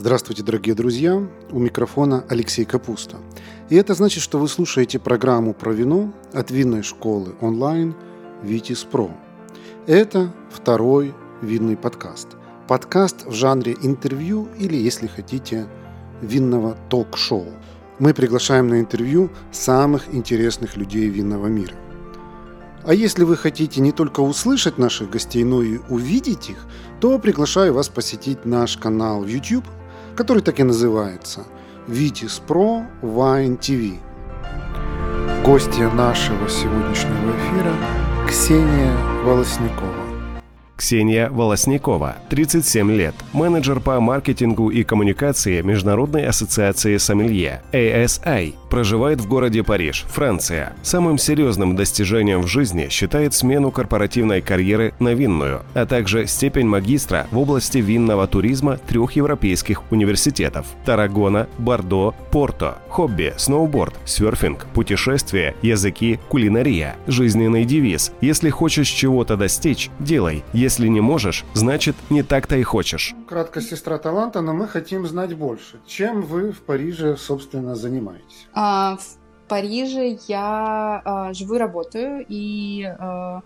Здравствуйте, дорогие друзья! У микрофона Алексей Капуста. И это значит, что вы слушаете программу про вино от винной школы онлайн «Витис Про». Это второй винный подкаст. Подкаст в жанре интервью или, если хотите, винного ток-шоу. Мы приглашаем на интервью самых интересных людей винного мира. А если вы хотите не только услышать наших гостей, но и увидеть их, то приглашаю вас посетить наш канал в YouTube – который так и называется Vitis Pro Wine TV. Гостья нашего сегодняшнего эфира Ксения Волосникова. Ксения Волосникова, 37 лет, менеджер по маркетингу и коммуникации Международной ассоциации сомелье ASI, проживает в городе Париж, Франция. Самым серьезным достижением в жизни считает смену корпоративной карьеры на винную, а также степень магистра в области винного туризма трех европейских университетов – Тарагона, Бордо, Порто. Хобби – сноуборд, серфинг, путешествия, языки, кулинария. Жизненный девиз – если хочешь чего-то достичь, делай. Не можешь, значит не так-то и хочешь. Кратко сестра таланта, но мы хотим знать больше. Чем вы в Париже, собственно, занимаетесь? А, в Париже я а, живу и работаю, и а,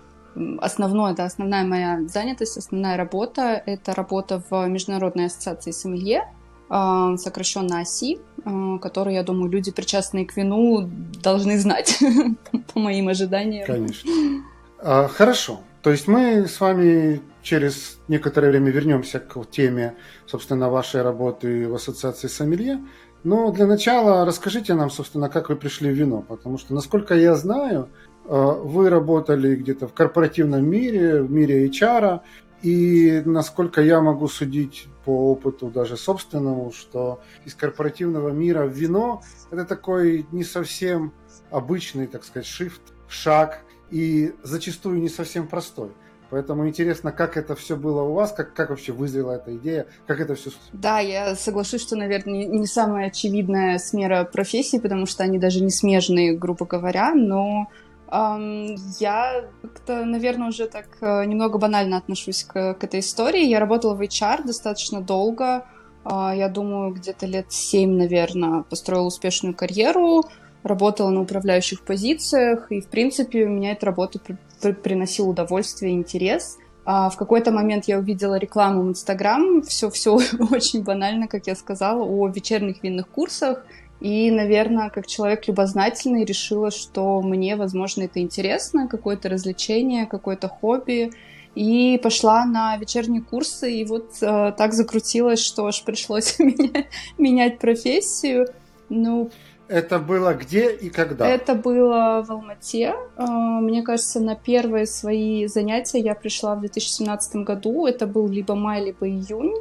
основное, это основная моя занятость, основная работа, это работа в Международной ассоциации сомелье, а, сокращенно ОСИ, а, которую, я думаю, люди, причастные к вину, должны знать, по моим ожиданиям. Конечно. А, хорошо. То есть мы с вами через некоторое время вернемся к теме, собственно, вашей работы в ассоциации Сомелье. Но для начала расскажите нам, собственно, как вы пришли в вино, потому что, насколько я знаю, э, вы работали где-то в корпоративном мире, в мире HR, и насколько я могу судить по опыту даже собственному, что из корпоративного мира вино это такой не совсем обычный, так сказать, shift, шаг, и зачастую не совсем простой. Поэтому интересно, как это все было у вас, как, как вообще вызрела эта идея, как это все... Да, я соглашусь, что, наверное, не самая очевидная смера профессий, потому что они даже не смежные, грубо говоря, но эм, я как-то, наверное, уже так э, немного банально отношусь к, к этой истории. Я работала в HR достаточно долго, э, я думаю, где-то лет семь, наверное, построила успешную карьеру, работала на управляющих позициях, и, в принципе, у меня эта работа при при приносила удовольствие и интерес. А в какой-то момент я увидела рекламу в Инстаграм, все, все очень банально, как я сказала, о вечерних винных курсах. И, наверное, как человек любознательный, решила, что мне, возможно, это интересно, какое-то развлечение, какое-то хобби. И пошла на вечерние курсы, и вот э, так закрутилось, что аж пришлось меня, менять профессию. Ну, это было где и когда? Это было в Алмате. А, мне кажется, на первые свои занятия я пришла в 2017 году. Это был либо май, либо июнь.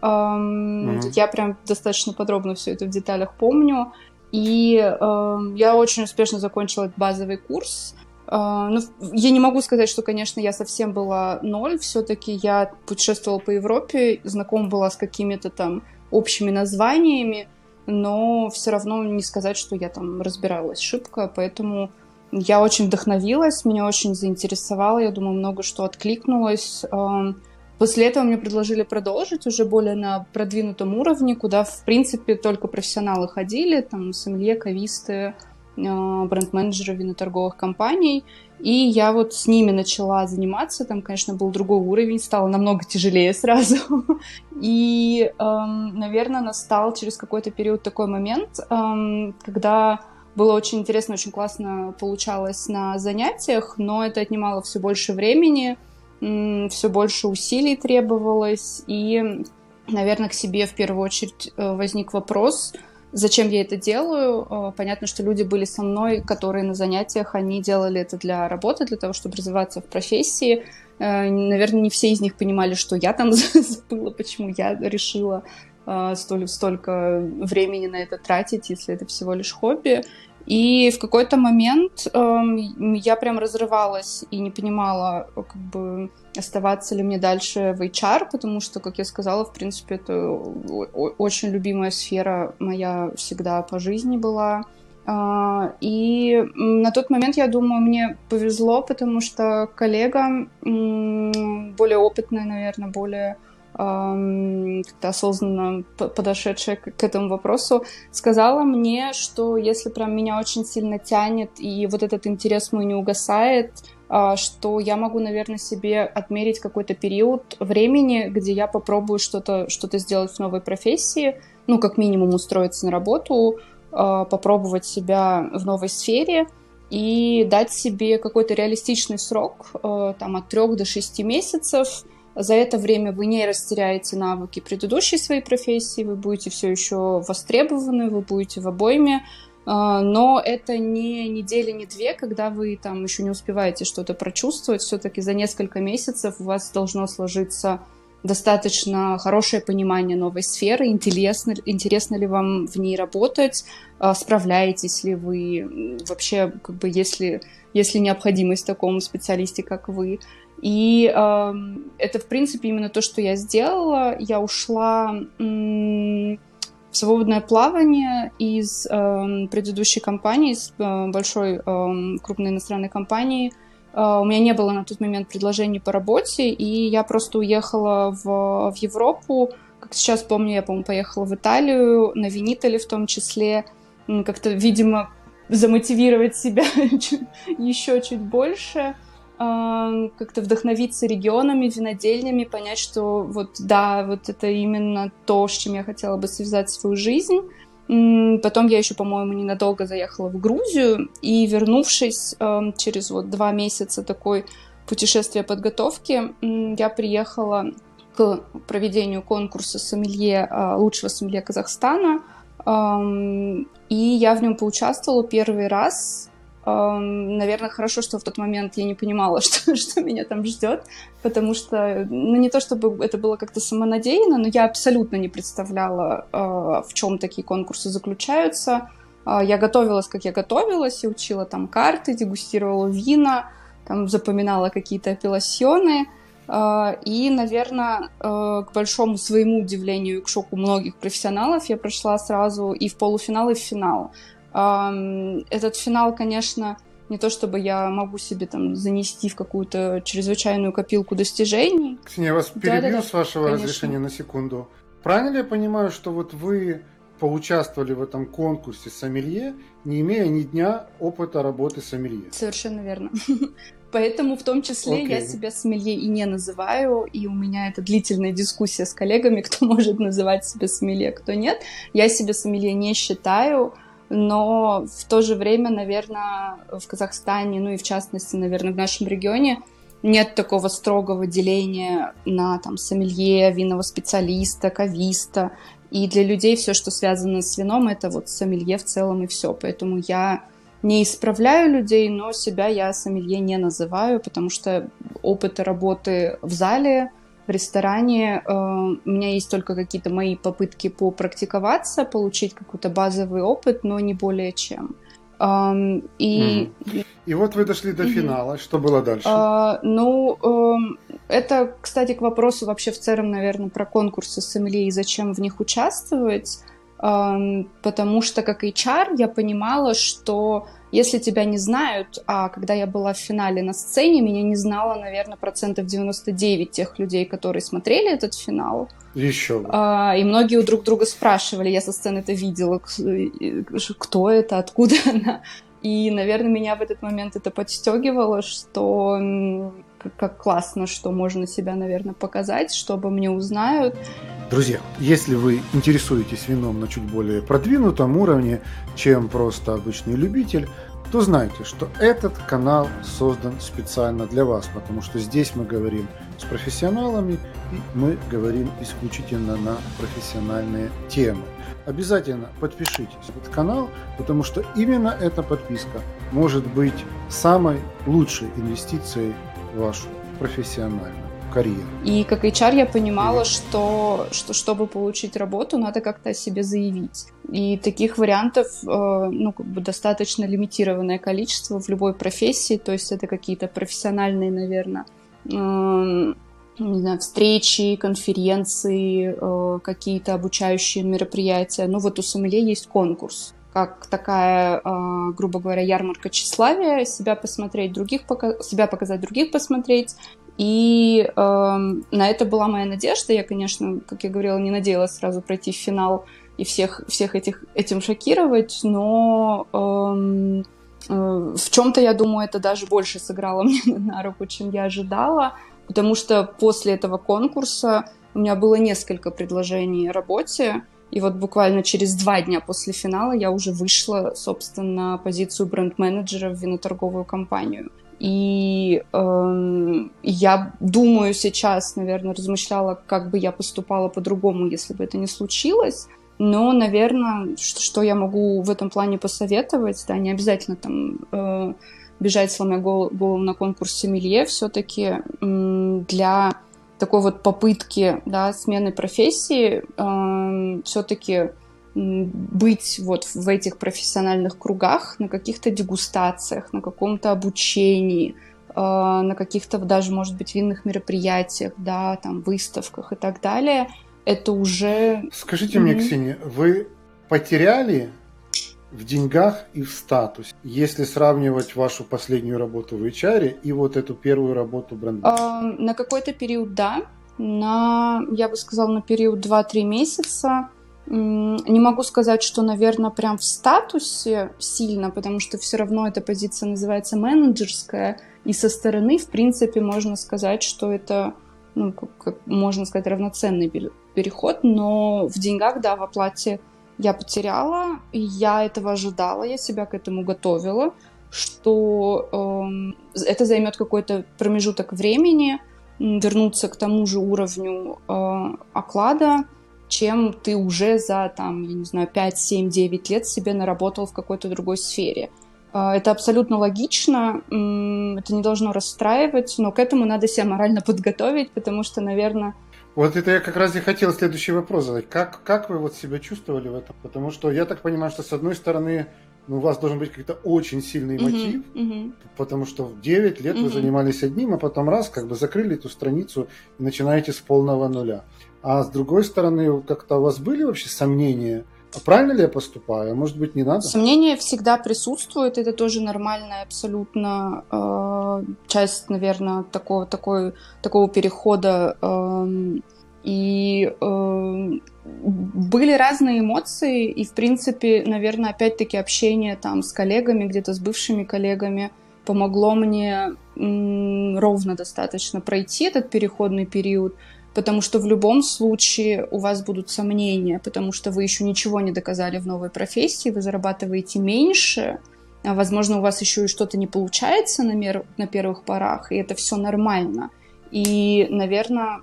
Mm-hmm. Я прям достаточно подробно все это в деталях помню. И я очень успешно закончила этот базовый курс. Uh, ну, я не могу сказать, что, конечно, я совсем была ноль. Все-таки я путешествовала по Европе, знакома была с какими-то там общими названиями но все равно не сказать, что я там разбиралась шибко, поэтому я очень вдохновилась, меня очень заинтересовало, я думаю, много что откликнулось. После этого мне предложили продолжить уже более на продвинутом уровне, куда, в принципе, только профессионалы ходили, там, сомелье, кависты, а, бренд-менеджеры виноторговых компаний. И я вот с ними начала заниматься. Там, конечно, был другой уровень, стало намного тяжелее сразу. И, эм, наверное, настал через какой-то период такой момент, эм, когда было очень интересно, очень классно получалось на занятиях, но это отнимало все больше времени, все больше усилий требовалось, и, наверное, к себе в первую очередь э, возник вопрос – Зачем я это делаю? Э, понятно, что люди были со мной, которые на занятиях, они делали это для работы, для того, чтобы развиваться в профессии. Э, наверное, не все из них понимали, что я там забыла, почему я решила э, столь, столько времени на это тратить, если это всего лишь хобби. И в какой-то момент э, я прям разрывалась и не понимала, как бы оставаться ли мне дальше в HR, потому что, как я сказала, в принципе, это очень любимая сфера моя всегда по жизни была. А, и на тот момент, я думаю, мне повезло, потому что коллега более опытная, наверное, более как-то осознанно подошедшая к этому вопросу, сказала мне, что если прям меня очень сильно тянет и вот этот интерес мой не угасает, что я могу, наверное, себе отмерить какой-то период времени, где я попробую что-то что сделать в новой профессии, ну, как минимум устроиться на работу, а, попробовать себя в новой сфере и дать себе какой-то реалистичный срок, а, там, от трех до шести месяцев. За это время вы не растеряете навыки предыдущей своей профессии, вы будете все еще востребованы, вы будете в обойме, а, но это не неделя, не две, когда вы там еще не успеваете что-то прочувствовать. Все-таки за несколько месяцев у вас должно сложиться достаточно хорошее понимание новой сферы, интересно, интересно ли вам в ней работать, а, справляетесь ли вы вообще, как бы, если, если необходимость в таком специалисте, как вы. И э, это, в принципе, именно то, что я сделала. Я ушла м- свободное плавание из э, предыдущей компании, из э, большой э, крупной иностранной компании. Э, у меня не было на тот момент предложений по работе, и я просто уехала в, в Европу. Как сейчас помню, я, по-моему, поехала в Италию, на Винитале в том числе. Как-то, видимо, замотивировать себя еще чуть больше как-то вдохновиться регионами, винодельнями, понять, что вот да, вот это именно то, с чем я хотела бы связать свою жизнь. Потом я еще, по-моему, ненадолго заехала в Грузию, и вернувшись через вот два месяца такой путешествия подготовки, я приехала к проведению конкурса сомелье, а, лучшего сомелье Казахстана, и я в нем поучаствовала первый раз Наверное, хорошо, что в тот момент я не понимала, что, что меня там ждет, потому что, ну, не то чтобы это было как-то самонадеянно, но я абсолютно не представляла, а, в чем такие конкурсы заключаются. А, я готовилась, как я готовилась, и учила там карты, дегустировала вина, там запоминала какие-то апелласьоны. А, и, наверное, к большому своему удивлению и к шоку многих профессионалов я прошла сразу и в полуфинал, и в финал. Этот финал, конечно, не то чтобы я могу себе там занести в какую-то чрезвычайную копилку достижений. Ксения, я вас перебью да, да, с вашего конечно. разрешения на секунду. Правильно ли я понимаю, что вот вы поучаствовали в этом конкурсе сомелье, не имея ни дня опыта работы сомелье? Совершенно верно. Поэтому в том числе okay. я себя сомелье и не называю, и у меня это длительная дискуссия с коллегами, кто может называть себя сомелье, кто нет. Я себя сомелье не считаю, но в то же время, наверное, в Казахстане, ну и в частности, наверное, в нашем регионе нет такого строгого деления на там сомелье, винного специалиста, кависта. И для людей все, что связано с вином, это вот сомелье в целом и все. Поэтому я не исправляю людей, но себя я сомелье не называю, потому что опыта работы в зале в ресторане э, у меня есть только какие-то мои попытки попрактиковаться, получить какой-то базовый опыт, но не более чем. Um, и... Mm. и вот вы дошли до mm-hmm. финала. Что было дальше? Uh, ну, uh, это, кстати, к вопросу вообще в целом, наверное, про конкурсы сомелье и зачем в них участвовать. Uh, потому что как HR я понимала, что если тебя не знают, а когда я была в финале на сцене, меня не знало, наверное, процентов 99 тех людей, которые смотрели этот финал. Еще. А, и многие у друг друга спрашивали, я со сцены это видела, кто это, откуда она. И, наверное, меня в этот момент это подстегивало, что как классно, что можно себя, наверное, показать, чтобы мне узнают. Друзья, если вы интересуетесь вином на чуть более продвинутом уровне, чем просто обычный любитель, то знайте, что этот канал создан специально для вас, потому что здесь мы говорим с профессионалами и мы говорим исключительно на профессиональные темы. Обязательно подпишитесь на этот канал, потому что именно эта подписка может быть самой лучшей инвестицией вашу профессиональную карьеру. И как HR я понимала, что, что чтобы получить работу, надо как-то о себе заявить. И таких вариантов э, ну, как бы достаточно лимитированное количество в любой профессии, то есть это какие-то профессиональные, наверное, э, не знаю, встречи, конференции, э, какие-то обучающие мероприятия. Ну вот у сомелье есть конкурс как такая, грубо говоря, ярмарка тщеславия, себя посмотреть, других пока... себя показать, других посмотреть, И э, на это была моя надежда. Я, конечно, как я говорила, не надеялась сразу пройти в финал и всех, всех этих, этим шокировать, но э, э, в чем-то, я думаю, это даже больше сыграло мне на руку, чем я ожидала, потому что после этого конкурса у меня было несколько предложений о работе, и вот буквально через два дня после финала я уже вышла, собственно, на позицию бренд-менеджера в виноторговую компанию. И э, я думаю сейчас, наверное, размышляла, как бы я поступала по-другому, если бы это не случилось. Но, наверное, что, что я могу в этом плане посоветовать, да, не обязательно там э, бежать, сломя голову на конкурс Сомелье, все-таки э, для такой вот попытки, да, смены профессии э, все-таки быть вот в этих профессиональных кругах, на каких-то дегустациях, на каком-то обучении, э, на каких-то даже, может быть, винных мероприятиях, да, там, выставках и так далее, это уже... Скажите mm-hmm. мне, Ксения, вы потеряли в деньгах и в статусе, если сравнивать вашу последнюю работу в HR и вот эту первую работу бренда? Э, на какой-то период, да. На, я бы сказала, на период 2-3 месяца не могу сказать, что, наверное, прям в статусе сильно, потому что все равно эта позиция называется менеджерская, и со стороны, в принципе, можно сказать, что это, ну, как, можно сказать, равноценный переход, но в деньгах, да, в оплате я потеряла, и я этого ожидала, я себя к этому готовила, что э, это займет какой-то промежуток времени, вернуться к тому же уровню э, оклада, чем ты уже за, там, я не знаю, 5, 7, 9 лет себе наработал в какой-то другой сфере. А, это абсолютно логично, это не должно расстраивать, но к этому надо себя морально подготовить, потому что, наверное... Вот это я как раз и хотел следующий вопрос задать. Как, как вы вот себя чувствовали в этом? Потому что я так понимаю, что с одной стороны ну, у вас должен быть какой-то очень сильный uh-huh, мотив, uh-huh. потому что в 9 лет uh-huh. вы занимались одним, а потом раз, как бы закрыли эту страницу и начинаете с полного нуля. А с другой стороны, как-то у вас были вообще сомнения, а правильно ли я поступаю? Может быть, не надо? Сомнения всегда присутствуют. Это тоже нормальная абсолютно э, часть, наверное, такого, такой, такого перехода. Э, и э, были разные эмоции, и, в принципе, наверное, опять-таки общение там с коллегами, где-то с бывшими коллегами помогло мне ровно достаточно пройти этот переходный период, потому что в любом случае у вас будут сомнения, потому что вы еще ничего не доказали в новой профессии, вы зарабатываете меньше, а, возможно, у вас еще и что-то не получается на, мер... на первых порах, и это все нормально. И, наверное,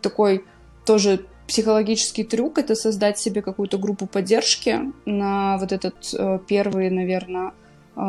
такой тоже психологический трюк это создать себе какую-то группу поддержки на вот этот э, первый, наверное, э,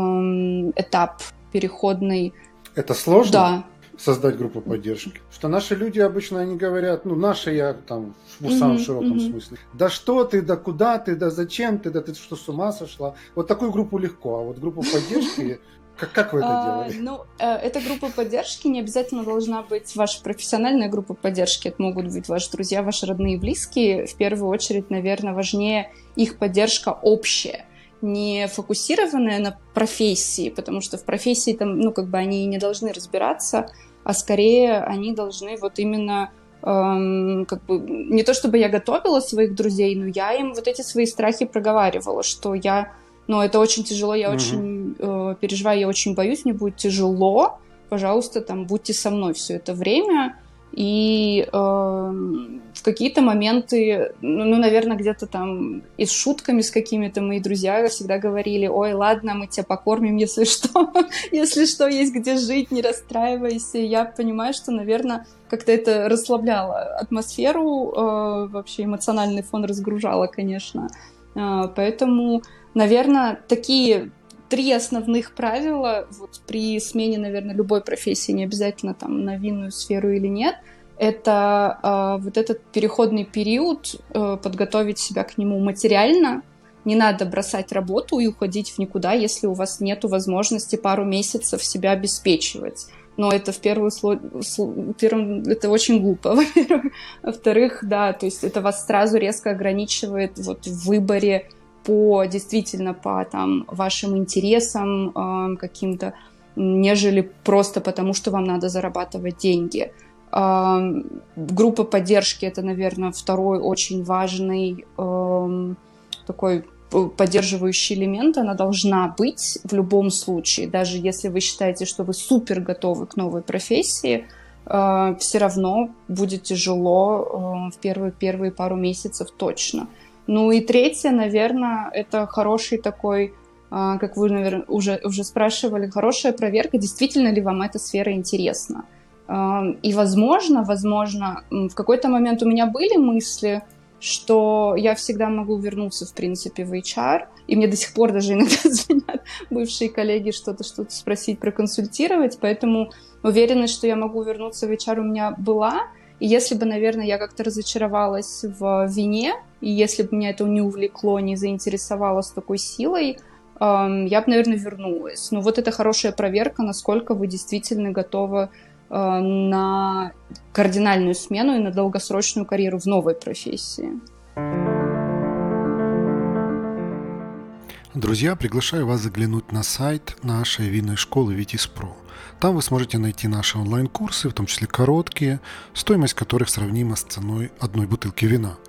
этап переходный. Это сложно? Да, создать группу поддержки. Что наши люди обычно они говорят, ну наши я там в самом mm-hmm, широком mm-hmm. смысле. Да что ты, да куда ты, да зачем ты, да ты что с ума сошла. Вот такую группу легко, а вот группу поддержки как, как вы это а, делали? Ну, э, эта группа поддержки не обязательно должна быть ваша профессиональная группа поддержки. Это могут быть ваши друзья, ваши родные и близкие. В первую очередь, наверное, важнее их поддержка общая не фокусированная на профессии, потому что в профессии там, ну, как бы они не должны разбираться, а скорее они должны вот именно эм, как бы не то чтобы я готовила своих друзей, но я им вот эти свои страхи проговаривала, что я, ну это очень тяжело, я mm-hmm. очень э, переживаю, я очень боюсь, мне будет тяжело, пожалуйста, там будьте со мной все это время, и э, в какие-то моменты, ну, ну, наверное, где-то там и с шутками с какими-то мои друзья всегда говорили, ой, ладно, мы тебя покормим, если что, если что, есть где жить, не расстраивайся. Я понимаю, что, наверное, как-то это расслабляло атмосферу, э, вообще эмоциональный фон разгружало, конечно. Э, поэтому, наверное, такие три основных правила вот при смене, наверное, любой профессии, не обязательно там на винную сферу или нет, это э, вот этот переходный период, э, подготовить себя к нему материально. Не надо бросать работу и уходить в никуда, если у вас нет возможности пару месяцев себя обеспечивать. Но это в первую первым, это очень глупо, во-первых. Во-вторых, да, то есть это вас сразу резко ограничивает вот в выборе по действительно по там вашим интересам, э, каким-то нежели просто потому, что вам надо зарабатывать деньги. Группа поддержки это, наверное, второй очень важный эм, такой поддерживающий элемент, она должна быть в любом случае. Даже если вы считаете, что вы супер готовы к новой профессии, э, все равно будет тяжело э, в первые, первые пару месяцев точно. Ну и третье, наверное, это хороший такой, э, как вы, наверное, уже, уже спрашивали, хорошая проверка, действительно ли вам эта сфера интересна. И, возможно, возможно, в какой-то момент у меня были мысли, что я всегда могу вернуться, в принципе, в HR, и мне до сих пор даже иногда звонят бывшие коллеги что-то что-то спросить, проконсультировать, поэтому уверенность, что я могу вернуться в HR у меня была, и если бы, наверное, я как-то разочаровалась в вине, и если бы меня это не увлекло, не заинтересовало с такой силой, я бы, наверное, вернулась. Но вот это хорошая проверка, насколько вы действительно готовы Э, на кардинальную смену и на долгосрочную карьеру в новой профессии. Друзья, приглашаю вас заглянуть на сайт нашей винной школы Витис Про. Там вы сможете найти наши онлайн-курсы, в том числе короткие, стоимость которых сравнима с ценой одной бутылки вина –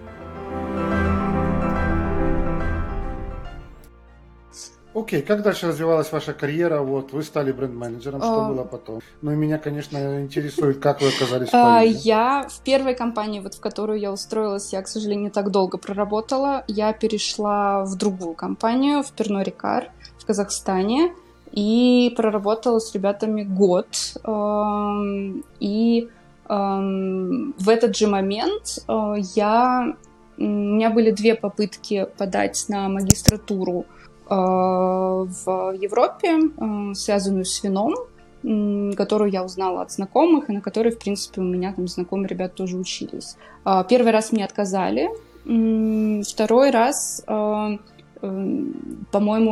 Окей, как дальше развивалась ваша карьера? Вот вы стали бренд-менеджером, что было потом? Ну и меня, конечно, интересует, как вы оказались в а, Париже. Я в первой компании, вот в которую я устроилась, я, к сожалению, не так долго проработала. Я перешла в другую компанию, в Перно Рикар в Казахстане, и проработала с ребятами год. Эм, и эм, в этот же момент э, я у меня были две попытки подать на магистратуру в Европе, э, связанную с вином, которую я узнала от знакомых, и на которой, в принципе, у меня там знакомые ребята тоже учились. Э, первый раз мне отказали, второй раз, по-моему,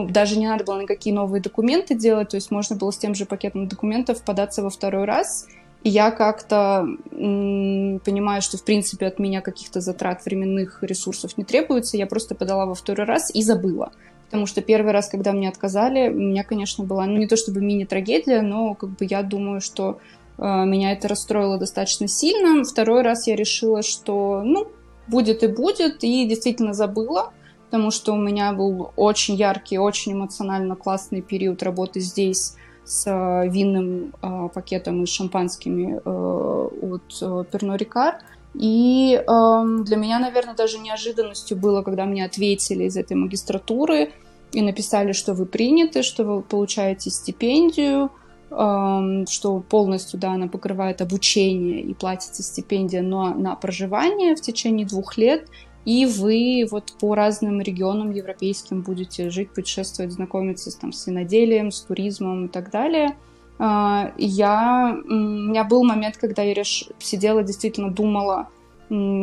даже не надо было никакие новые документы делать, то есть можно было с тем же пакетом документов податься во второй раз, и я как-то понимаю, что, в принципе, от меня каких-то затрат временных ресурсов не требуется, я просто подала во второй раз и забыла. Потому что первый раз, когда мне отказали, у меня, конечно, была, ну, не то чтобы мини-трагедия, но как бы я думаю, что э, меня это расстроило достаточно сильно. Второй раз я решила, что, ну, будет и будет, и действительно забыла, потому что у меня был очень яркий, очень эмоционально классный период работы здесь с э, винным э, пакетом и шампанскими э, от э, Перно Рикар. И э, для меня, наверное, даже неожиданностью было, когда мне ответили из этой магистратуры и написали, что вы приняты, что вы получаете стипендию, э, что полностью, да, она покрывает обучение и платится стипендия, но на проживание в течение двух лет, и вы вот по разным регионам европейским будете жить, путешествовать, знакомиться там, с виноделием, с туризмом и так далее – я, у меня был момент, когда я реш... сидела, действительно думала,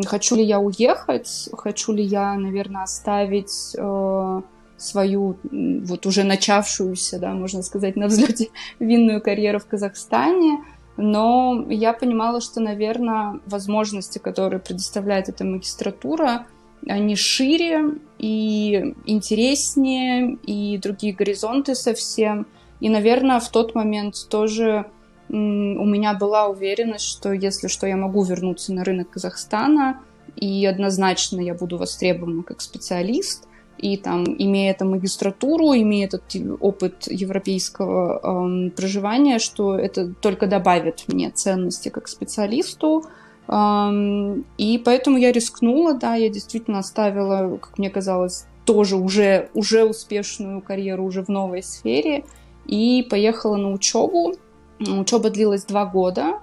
хочу ли я уехать, хочу ли я, наверное, оставить э, свою вот уже начавшуюся, да, можно сказать, на взлете винную карьеру в Казахстане. Но я понимала, что, наверное, возможности, которые предоставляет эта магистратура, они шире и интереснее, и другие горизонты совсем. И, наверное, в тот момент тоже у меня была уверенность, что если что, я могу вернуться на рынок Казахстана, и однозначно я буду востребована как специалист. И там, имея эту магистратуру, имея этот опыт европейского эм, проживания, что это только добавит мне ценности как специалисту. Эм, и поэтому я рискнула, да, я действительно оставила, как мне казалось, тоже уже, уже успешную карьеру уже в новой сфере и поехала на учебу. Учеба длилась два года.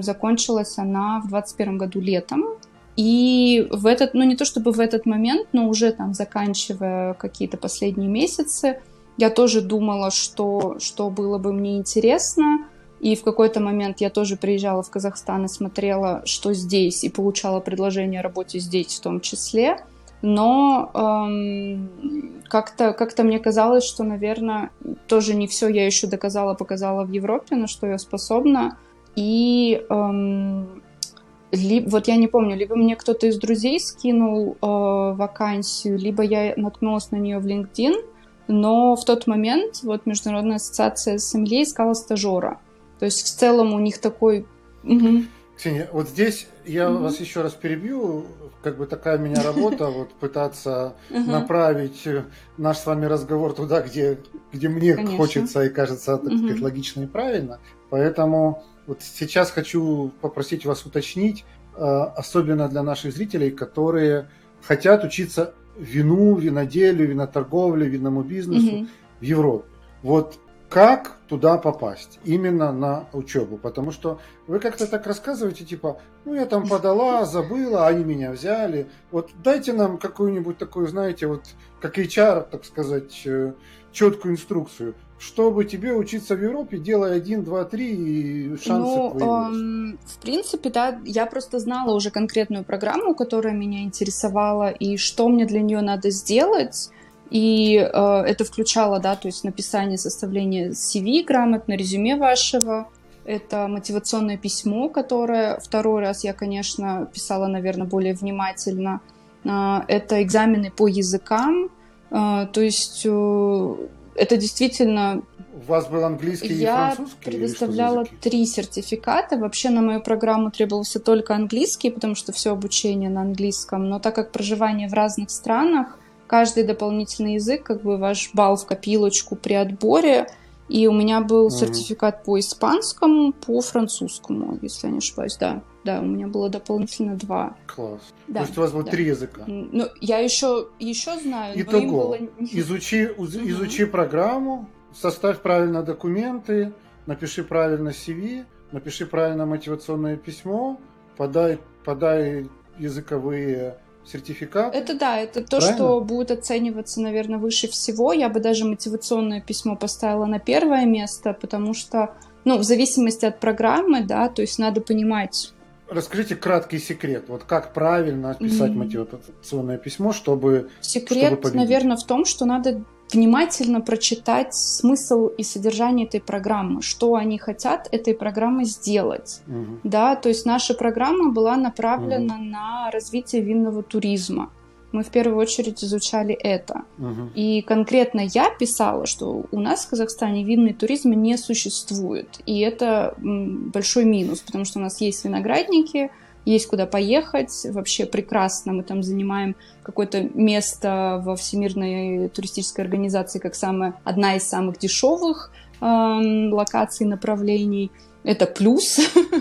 Закончилась она в 21 году летом. И в этот, ну не то чтобы в этот момент, но уже там заканчивая какие-то последние месяцы, я тоже думала, что, что было бы мне интересно. И в какой-то момент я тоже приезжала в Казахстан и смотрела, что здесь, и получала предложение о работе здесь в том числе. Но эм, как-то как мне казалось, что, наверное, тоже не все я еще доказала, показала в Европе, на что я способна. И эм, ли, вот я не помню, либо мне кто-то из друзей скинул э, вакансию, либо я наткнулась на нее в LinkedIn, но в тот момент вот Международная ассоциация СМЛ искала стажера. То есть в целом у них такой... Угу. Ксения, вот здесь я угу. вас еще раз перебью. Как бы такая у меня работа, вот пытаться направить наш с вами разговор туда, где, где мне хочется и кажется, так сказать, логично и правильно. Поэтому вот сейчас хочу попросить вас уточнить, а, особенно для наших зрителей, которые хотят учиться вину, виноделию, виноторговле, винному бизнесу в Европе. Вот как туда попасть, именно на учебу. Потому что вы как-то так рассказываете, типа, ну я там подала, забыла, они меня взяли. Вот дайте нам какую-нибудь такую, знаете, вот как HR, так сказать, э, четкую инструкцию. Чтобы тебе учиться в Европе, делай один, два, три, и шансы ну, эм, В принципе, да, я просто знала уже конкретную программу, которая меня интересовала, и что мне для нее надо сделать и э, это включало, да, то есть написание, составление CV грамотно, резюме вашего. Это мотивационное письмо, которое второй раз я, конечно, писала, наверное, более внимательно. Э, это экзамены по языкам. Э, то есть э, это действительно у вас был английский я и французский? Я предоставляла три сертификата. Вообще на мою программу требовался только английский, потому что все обучение на английском. Но так как проживание в разных странах, каждый дополнительный язык, как бы ваш балл в копилочку при отборе. И у меня был mm-hmm. сертификат по испанскому, по французскому, если я не ошибаюсь, да. Да, у меня было дополнительно два. Класс. Да, То есть у вас было да. три языка. Ну, я еще, еще знаю, Итого. но им было... Изучи, изучи mm-hmm. программу, составь правильно документы, напиши правильно CV, напиши правильно мотивационное письмо, подай, подай языковые сертификат. Это да, это то, Правильно? что будет оцениваться, наверное, выше всего. Я бы даже мотивационное письмо поставила на первое место, потому что, ну, в зависимости от программы, да, то есть надо понимать. Расскажите краткий секрет, вот как правильно писать мотивационное письмо, чтобы секрет, чтобы наверное, в том, что надо внимательно прочитать смысл и содержание этой программы, что они хотят этой программой сделать. Угу. Да, то есть наша программа была направлена угу. на развитие винного туризма. Мы в первую очередь изучали это. Угу. И конкретно я писала, что у нас в Казахстане винный туризм не существует. И это большой минус, потому что у нас есть виноградники, есть куда поехать, вообще прекрасно. Мы там занимаем какое-то место во Всемирной туристической организации как самая, одна из самых дешевых э, локаций, направлений. Это плюс.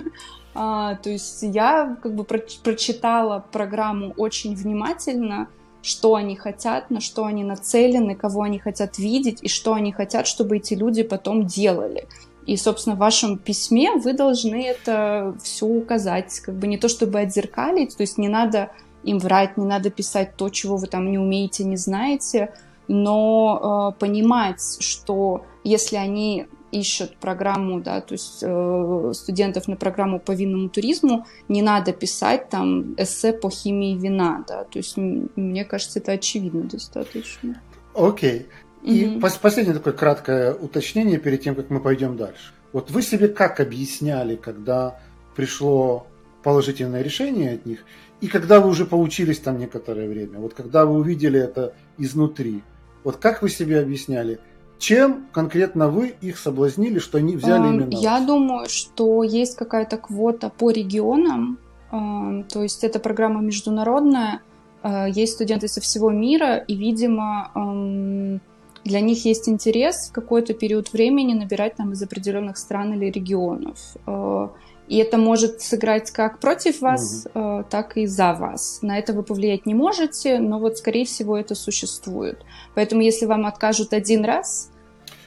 а, то есть я как бы прочитала программу очень внимательно, что они хотят, на что они нацелены, кого они хотят видеть и что они хотят, чтобы эти люди потом делали. И, собственно, в вашем письме вы должны это все указать, как бы не то чтобы отзеркалить, то есть не надо им врать, не надо писать то, чего вы там не умеете, не знаете, но э, понимать, что если они ищут программу, да, то есть э, студентов на программу по винному туризму, не надо писать там эссе по химии вина, да, то есть мне кажется, это очевидно достаточно. Окей. Okay. И угу. последнее такое краткое уточнение перед тем, как мы пойдем дальше. Вот вы себе как объясняли, когда пришло положительное решение от них, и когда вы уже поучились там некоторое время, вот когда вы увидели это изнутри, вот как вы себе объясняли, чем конкретно вы их соблазнили, что они взяли эм, именно Я вас? думаю, что есть какая-то квота по регионам, эм, то есть эта программа международная, э, есть студенты со всего мира, и, видимо, эм, для них есть интерес в какой-то период времени набирать там из определенных стран или регионов. Э, и это может сыграть как против вас, угу. так и за вас. На это вы повлиять не можете, но вот, скорее всего, это существует. Поэтому, если вам откажут один раз...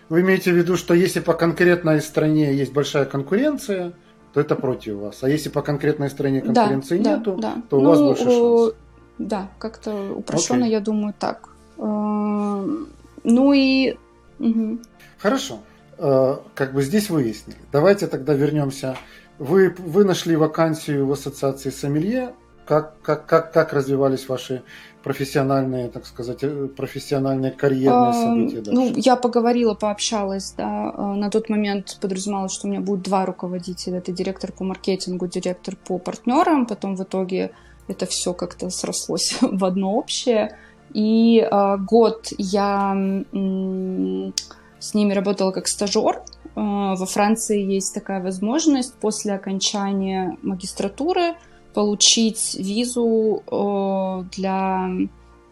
Вы имеете в виду, что если по конкретной стране есть большая конкуренция, то это против вас. А если по конкретной стране конкуренции да, нету, да, да. то ну, у вас больше шансов. Да, как-то упрощенно, okay. я думаю, так. Ну и... Угу. Хорошо. э, как бы здесь выяснили. Давайте тогда вернемся. Вы, вы нашли вакансию в ассоциации Сомелье. Как, как, как, как развивались ваши профессиональные, так сказать, э, профессиональные карьерные события дальше? Ну, я поговорила, пообщалась, да. Э, на тот момент подразумевалось, что у меня будет два руководителя. Это директор по маркетингу, директор по партнерам. Потом в итоге это все как-то срослось в одно общее. И э, год я м- с ними работала как стажер. Э, во Франции есть такая возможность после окончания магистратуры получить визу э, для,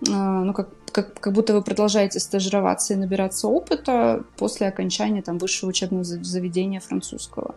э, ну, как, как, как будто вы продолжаете стажироваться и набираться опыта после окончания там, высшего учебного заведения французского.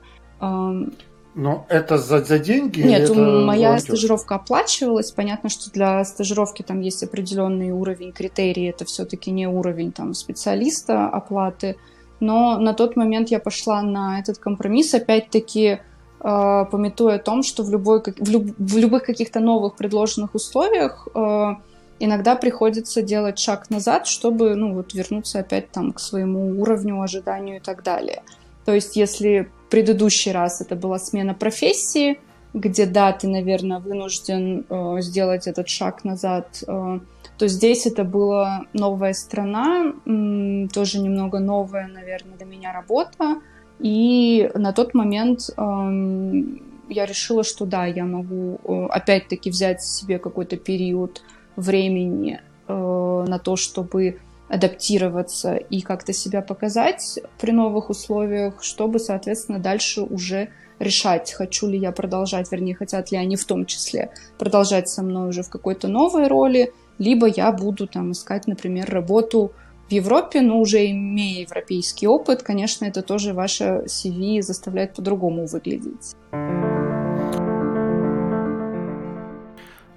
Но это за, за деньги? Нет, моя волонтер? стажировка оплачивалась. Понятно, что для стажировки там есть определенный уровень критерий. Это все-таки не уровень там, специалиста оплаты. Но на тот момент я пошла на этот компромисс. Опять-таки, э, пометуя о том, что в, любой, в, люб, в любых каких-то новых предложенных условиях э, иногда приходится делать шаг назад, чтобы ну, вот, вернуться опять там, к своему уровню, ожиданию и так далее. То есть если предыдущий раз это была смена профессии, где, да, ты, наверное, вынужден э, сделать этот шаг назад, э, то здесь это была новая страна, м, тоже немного новая, наверное, для меня работа, и на тот момент эм, я решила, что да, я могу э, опять-таки взять себе какой-то период времени э, на то, чтобы адаптироваться и как-то себя показать при новых условиях, чтобы, соответственно, дальше уже решать, хочу ли я продолжать, вернее, хотят ли они в том числе продолжать со мной уже в какой-то новой роли, либо я буду там искать, например, работу в Европе, но уже имея европейский опыт, конечно, это тоже ваше CV заставляет по-другому выглядеть.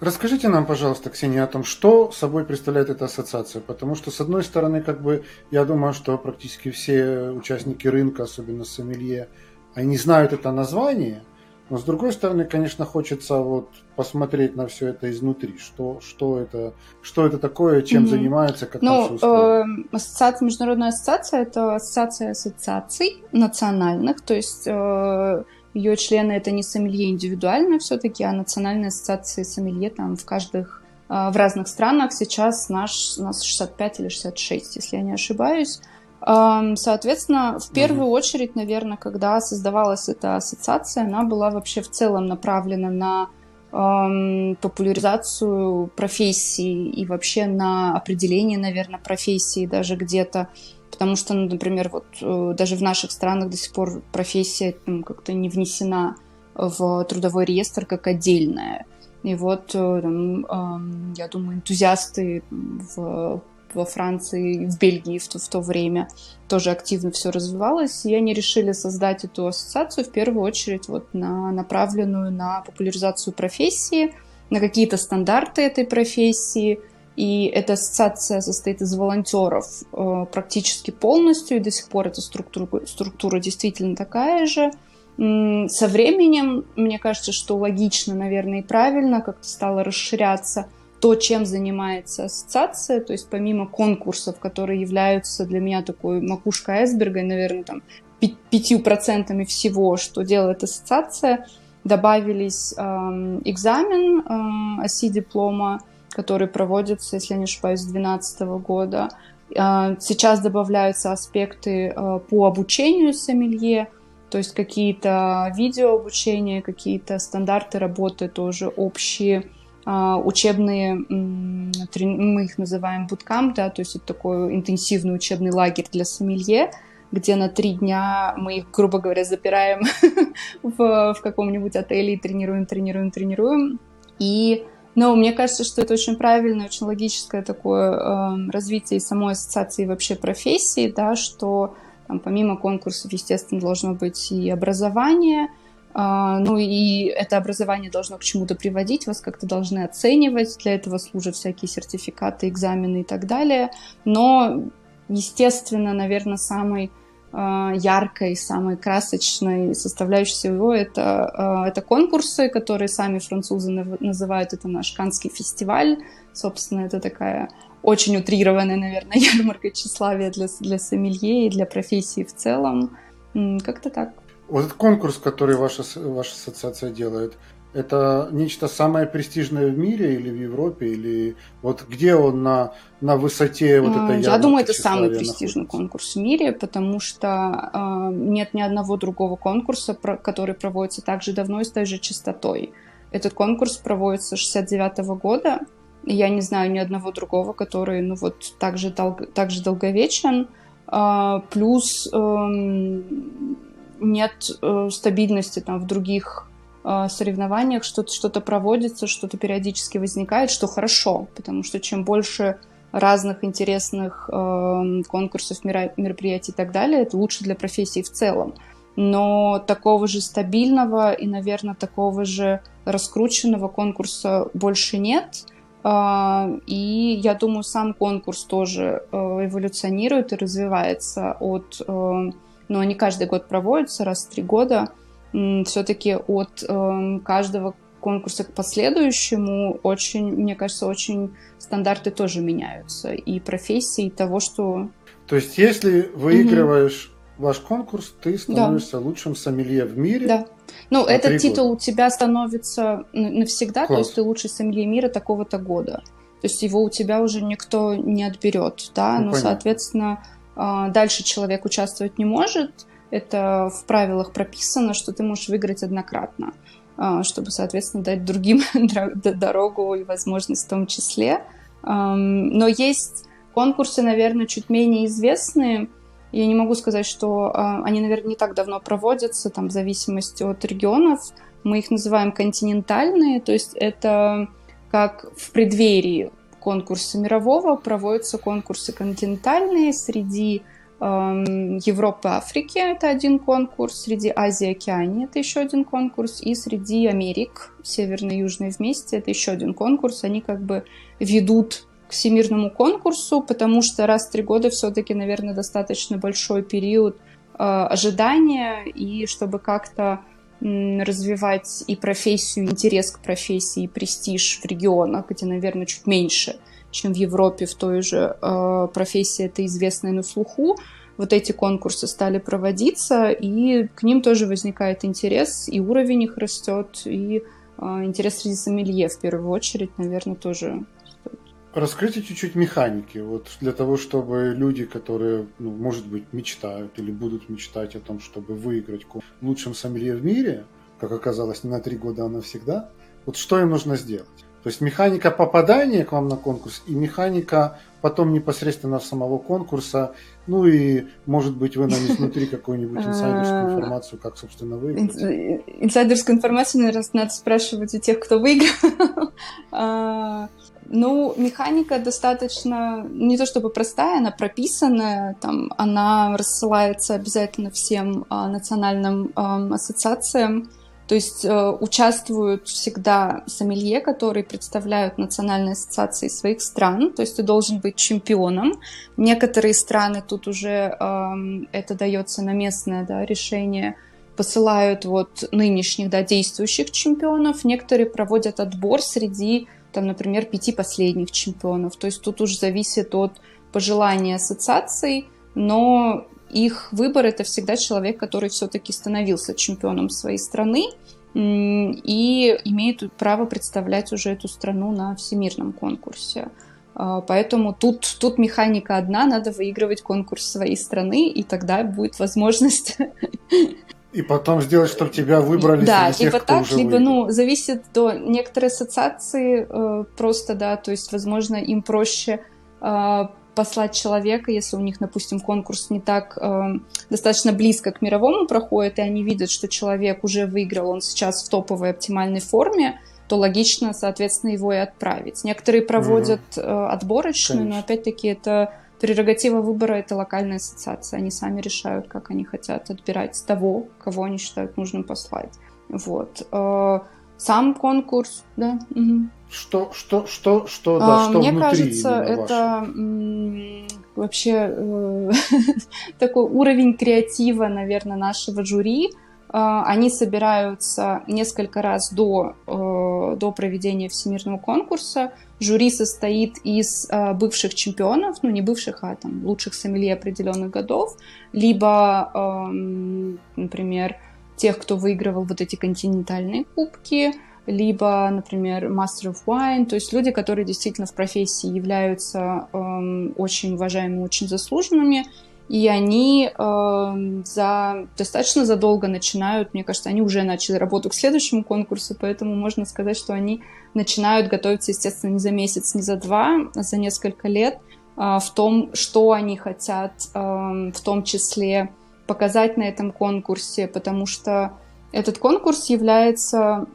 Расскажите нам, пожалуйста, Ксения, о том, что собой представляет эта ассоциация. Потому что, с одной стороны, как бы, я думаю, что практически все участники рынка, особенно сомелье, они знают это название, но с другой стороны, конечно, хочется вот посмотреть на все это изнутри, что, что, это, что это такое, чем mm-hmm. занимается, как ну, э, ассоциация, международная ассоциация – это ассоциация ассоциаций национальных, то есть э, ее члены это не сомелье индивидуально все-таки, а национальные ассоциации сомелье там в каждых а, в разных странах. Сейчас наш, у нас 65 или 66, если я не ошибаюсь. Соответственно, в первую mm-hmm. очередь, наверное, когда создавалась эта ассоциация, она была вообще в целом направлена на популяризацию профессии и вообще на определение, наверное, профессии даже где-то потому что, ну, например, вот э, даже в наших странах до сих пор профессия там, как-то не внесена в трудовой реестр как отдельная. И вот, э, там, я думаю, энтузиасты в, во Франции, в Бельгии в то, в то время тоже активно все развивалось, и они решили создать эту ассоциацию в первую очередь вот на направленную на популяризацию профессии, на какие-то стандарты этой профессии, и эта ассоциация состоит из волонтеров э, практически полностью, и до сих пор эта структура, структура действительно такая же. Со временем, мне кажется, что логично, наверное, и правильно как-то стало расширяться то, чем занимается ассоциация, то есть помимо конкурсов, которые являются для меня такой макушкой айсберга, наверное, там пятью процентами всего, что делает ассоциация, добавились э, экзамен э, оси диплома, который проводится, если я не ошибаюсь, с 2012 года. А, сейчас добавляются аспекты а, по обучению сомелье, то есть какие-то видеообучения, какие-то стандарты работы тоже общие, а, учебные, мы их называем буткамп, да, то есть это такой интенсивный учебный лагерь для сомелье, где на три дня мы их, грубо говоря, запираем в, в каком-нибудь отеле и тренируем, тренируем, тренируем. И Но мне кажется, что это очень правильное, очень логическое такое э, развитие самой ассоциации вообще профессии, да, что там, помимо конкурсов, естественно, должно быть и образование, э, ну и это образование должно к чему-то приводить, вас как-то должны оценивать, для этого служат всякие сертификаты, экзамены и так далее. Но, естественно, наверное, самый яркой, самой красочной составляющей его это, э, это конкурсы, которые сами французы называют это наш Канский фестиваль. Собственно, это такая очень утрированная, наверное, ярмарка тщеславия для, для сомелье и для профессии в целом. Как-то так. Вот этот конкурс, который ваша, ваша ассоциация делает, это нечто самое престижное в мире или в Европе, или вот где он на, на высоте вот этой Я думаю, это самый престижный находится? конкурс в мире, потому что э, нет ни одного другого конкурса, про, который проводится так же давно и с той же частотой. Этот конкурс проводится с 69 -го года, и я не знаю ни одного другого, который ну вот так же, долго, так же долговечен. Э, плюс э, нет э, стабильности там в других соревнованиях что-то что проводится, что-то периодически возникает, что хорошо, потому что чем больше разных интересных э, конкурсов, мероприятий и так далее, это лучше для профессии в целом. Но такого же стабильного и, наверное, такого же раскрученного конкурса больше нет. Э, и я думаю, сам конкурс тоже эволюционирует и развивается от... Э, ну, они каждый год проводятся, раз в три года все-таки от э, каждого конкурса к последующему очень, мне кажется, очень стандарты тоже меняются. И профессии, и того, что... То есть, если выигрываешь угу. ваш конкурс, ты становишься да. лучшим сомелье в мире? Да. Ну, этот титул года. у тебя становится навсегда, Класс. то есть ты лучший сомелье мира такого-то года. То есть его у тебя уже никто не отберет, да, ну, но, понятно. соответственно, а, дальше человек участвовать не может, это в правилах прописано, что ты можешь выиграть однократно, а, чтобы, соответственно, дать другим дорогу и возможность в том числе. Но есть конкурсы, наверное, чуть менее известные. Я не могу сказать, что а, они, наверное, не так давно проводятся, там, в зависимости от регионов. Мы их называем континентальные, то есть это как в преддверии конкурса мирового проводятся конкурсы континентальные среди Европы, Африки это один конкурс, среди Азии Океании это еще один конкурс, и среди Америк, Северной и Южной вместе, это еще один конкурс. Они как бы ведут к всемирному конкурсу, потому что раз в три года все-таки, наверное, достаточно большой период э, ожидания, и чтобы как-то развивать и профессию, интерес к профессии, и престиж в регионах, где, наверное, чуть меньше – чем в Европе в той же э, профессии, это известная на слуху. Вот эти конкурсы стали проводиться, и к ним тоже возникает интерес, и уровень их растет, и э, интерес среди сомелье в первую очередь, наверное, тоже Раскройте чуть-чуть механики, вот для того, чтобы люди, которые, ну, может быть, мечтают или будут мечтать о том, чтобы выиграть лучшим сомелье в мире, как оказалось, не на три года, а навсегда, вот что им нужно сделать? То есть механика попадания к вам на конкурс и механика потом непосредственно самого конкурса. Ну и, может быть, вы нам изнутри какую-нибудь инсайдерскую а, информацию, как, собственно, выиграть. Инсайдерскую информацию, наверное, надо спрашивать у тех, кто выиграл. А, ну, механика достаточно, не то чтобы простая, она прописанная, там, она рассылается обязательно всем а, национальным ассоциациям то есть э, участвуют всегда сомелье, которые представляют национальные ассоциации своих стран. То есть ты должен быть чемпионом. Некоторые страны тут уже э, это дается на местное да, решение посылают вот нынешних, да, действующих чемпионов. Некоторые проводят отбор среди, там, например, пяти последних чемпионов. То есть тут уже зависит от пожелания ассоциаций, но их выбор это всегда человек, который все-таки становился чемпионом своей страны и имеет право представлять уже эту страну на всемирном конкурсе. А, поэтому тут, тут механика одна, надо выигрывать конкурс своей страны, и тогда будет возможность и потом сделать, чтобы тебя выбрали да, тех, либо так, либо, выиграл. ну, зависит до некоторые ассоциации э, просто, да, то есть, возможно, им проще э, послать человека, если у них, допустим, конкурс не так э, достаточно близко к мировому проходит, и они видят, что человек уже выиграл, он сейчас в топовой оптимальной форме, то логично, соответственно, его и отправить. Некоторые проводят угу. отборочную, Конечно. но опять-таки это прерогатива выбора это локальная ассоциация. Они сами решают, как они хотят отбирать того, кого они считают нужным послать. Вот. Э, сам конкурс, да. Угу. Что, что, что, что, да, а, что Мне кажется, это м- вообще э, такой уровень креатива, наверное, нашего жюри. Э, они собираются несколько раз до, э, до проведения всемирного конкурса. Жюри состоит из э, бывших чемпионов, ну не бывших, а там лучших сомелье определенных годов, либо, эм, например, тех, кто выигрывал вот эти континентальные кубки, либо, например, Master of Wine, то есть люди, которые действительно в профессии являются эм, очень уважаемыми, очень заслуженными, и они э, за достаточно задолго начинают, мне кажется, они уже начали работу к следующему конкурсу, поэтому можно сказать, что они начинают готовиться, естественно, не за месяц, не за два, а за несколько лет э, в том, что они хотят, э, в том числе показать на этом конкурсе, потому что этот конкурс является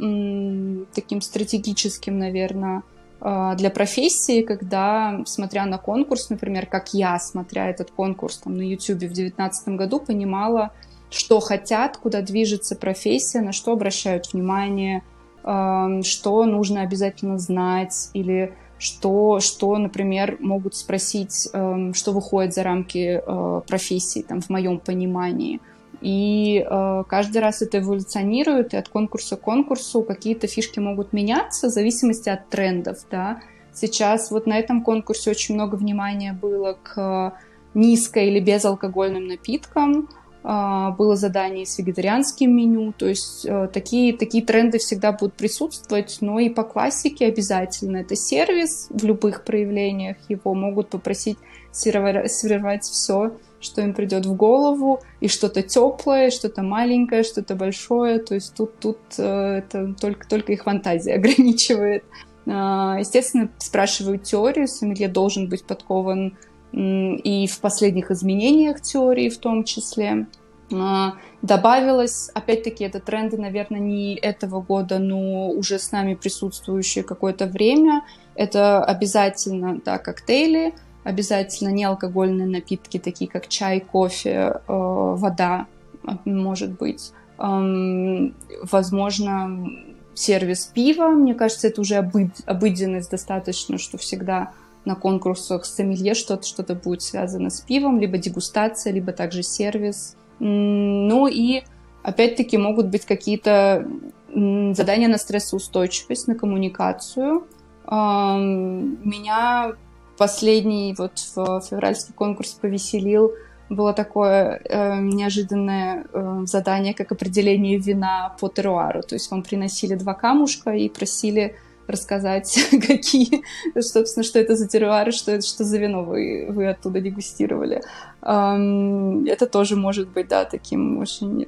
таким стратегическим, наверное, э, для профессии, когда, смотря на конкурс, например, как я, смотря этот конкурс там, на YouTube в 2019 году, понимала, что хотят, куда движется профессия, на что обращают внимание, э, что нужно обязательно знать или что, что, например, могут спросить, э, что выходит за рамки профессии, там, в моем понимании. И э, каждый раз это эволюционирует, и от конкурса к конкурсу какие-то фишки могут меняться в зависимости от трендов, да. Сейчас вот на этом конкурсе очень много внимания было к низко- или безалкогольным напиткам, а, было задание с вегетарианским меню, то есть э, такие, такие тренды всегда будут присутствовать, но и по классике обязательно. Это сервис в любых проявлениях, его могут попросить сервировать все, что им придет в голову, и что-то теплое, что-то маленькое, что-то большое, то есть тут, тут э, это только, только их фантазия ограничивает. А, естественно, спрашивают теорию, сомелье должен быть подкован и в последних изменениях теории в том числе. А, добавилось, опять-таки, это тренды, наверное, не этого года, но уже с нами присутствующие какое-то время. Это обязательно, да, коктейли, обязательно неалкогольные напитки, такие как чай, кофе, э, вода, может быть. Возможно, сервис пива. Мне кажется, это уже обыденность достаточно, что всегда на конкурсах сомелье что-то что будет связано с пивом, либо дегустация, либо также сервис. Ну и опять-таки могут быть какие-то задания на стрессоустойчивость, на коммуникацию. Меня последний вот в февральский конкурс повеселил. Было такое э, неожиданное э, задание, как определение вина по теруару. То есть вам приносили два камушка и просили рассказать, какие, собственно, что это за терруары, что это, что за вино вы, вы оттуда дегустировали. Это тоже может быть, да, таким очень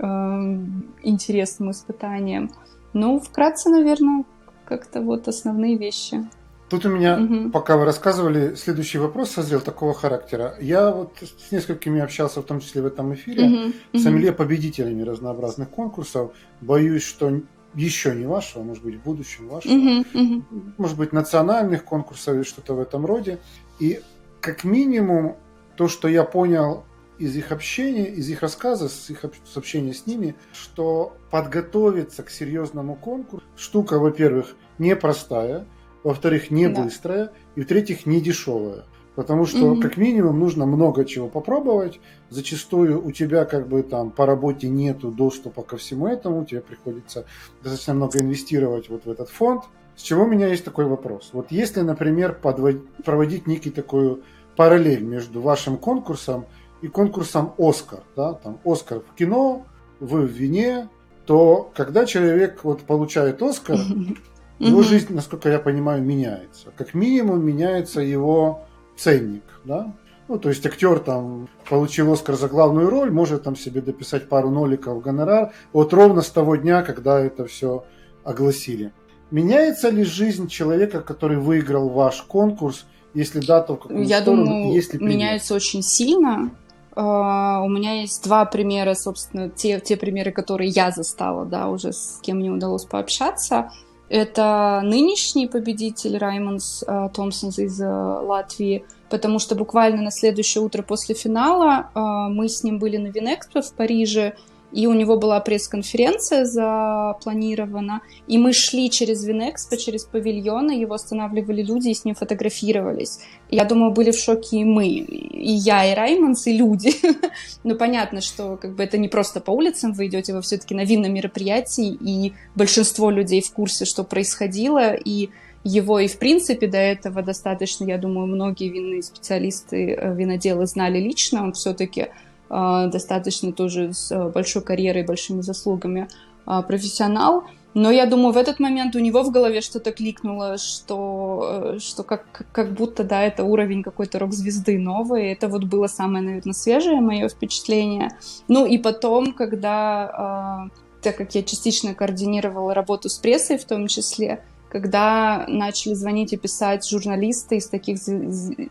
интересным испытанием. Ну, вкратце, наверное, как-то вот основные вещи. Тут у меня, угу. пока вы рассказывали, следующий вопрос созрел такого характера. Я вот с несколькими общался, в том числе в этом эфире, угу. с угу. победителями разнообразных конкурсов. Боюсь, что еще не вашего, может быть, в будущем вашего, uh-huh. может быть, национальных конкурсов или что-то в этом роде. И как минимум то, что я понял из их общения, из их рассказа, с их с общения с ними, что подготовиться к серьезному конкурсу штука, во-первых, непростая, во-вторых, не да. быстрая, и в-третьих, не дешевая. Потому что, угу. как минимум, нужно много чего попробовать. Зачастую у тебя как бы там по работе нету доступа ко всему этому, тебе приходится достаточно много инвестировать вот в этот фонд. С чего у меня есть такой вопрос. Вот если, например, подвод... проводить некий такой параллель между вашим конкурсом и конкурсом Оскар, да, там Оскар в кино, вы в вине, то когда человек вот получает Оскар, его жизнь, насколько я понимаю, меняется. Как минимум меняется его ценник, да. Ну, то есть актер там получил Оскар за главную роль, может там себе дописать пару ноликов гонорар, вот ровно с того дня, когда это все огласили. Меняется ли жизнь человека, который выиграл ваш конкурс, если да, то в какую Я сторону, думаю, если меняется очень сильно. Uh, у меня есть два примера, собственно, те, те примеры, которые я застала, да, уже с кем мне удалось пообщаться. Это нынешний победитель Раймонс э, Томпсонс из э, Латвии, потому что буквально на следующее утро после финала э, мы с ним были на Винэкспо в Париже, и у него была пресс-конференция запланирована, и мы шли через Винэкспо, через павильоны, его останавливали люди и с ним фотографировались. я думаю, были в шоке и мы, и я, и Раймонс, и люди. Но понятно, что как бы это не просто по улицам вы идете, вы все-таки на винном мероприятии, и большинство людей в курсе, что происходило, и его и в принципе до этого достаточно, я думаю, многие винные специалисты, э, виноделы знали лично, он все-таки достаточно тоже с э, большой карьерой, большими заслугами а, профессионал. Но я думаю, в этот момент у него в голове что-то кликнуло, что, э, что как, как будто, да, это уровень какой-то рок-звезды новой. Это вот было самое, наверное, свежее мое впечатление. Ну и потом, когда, а, так как я частично координировала работу с прессой в том числе, когда начали звонить и писать журналисты из таких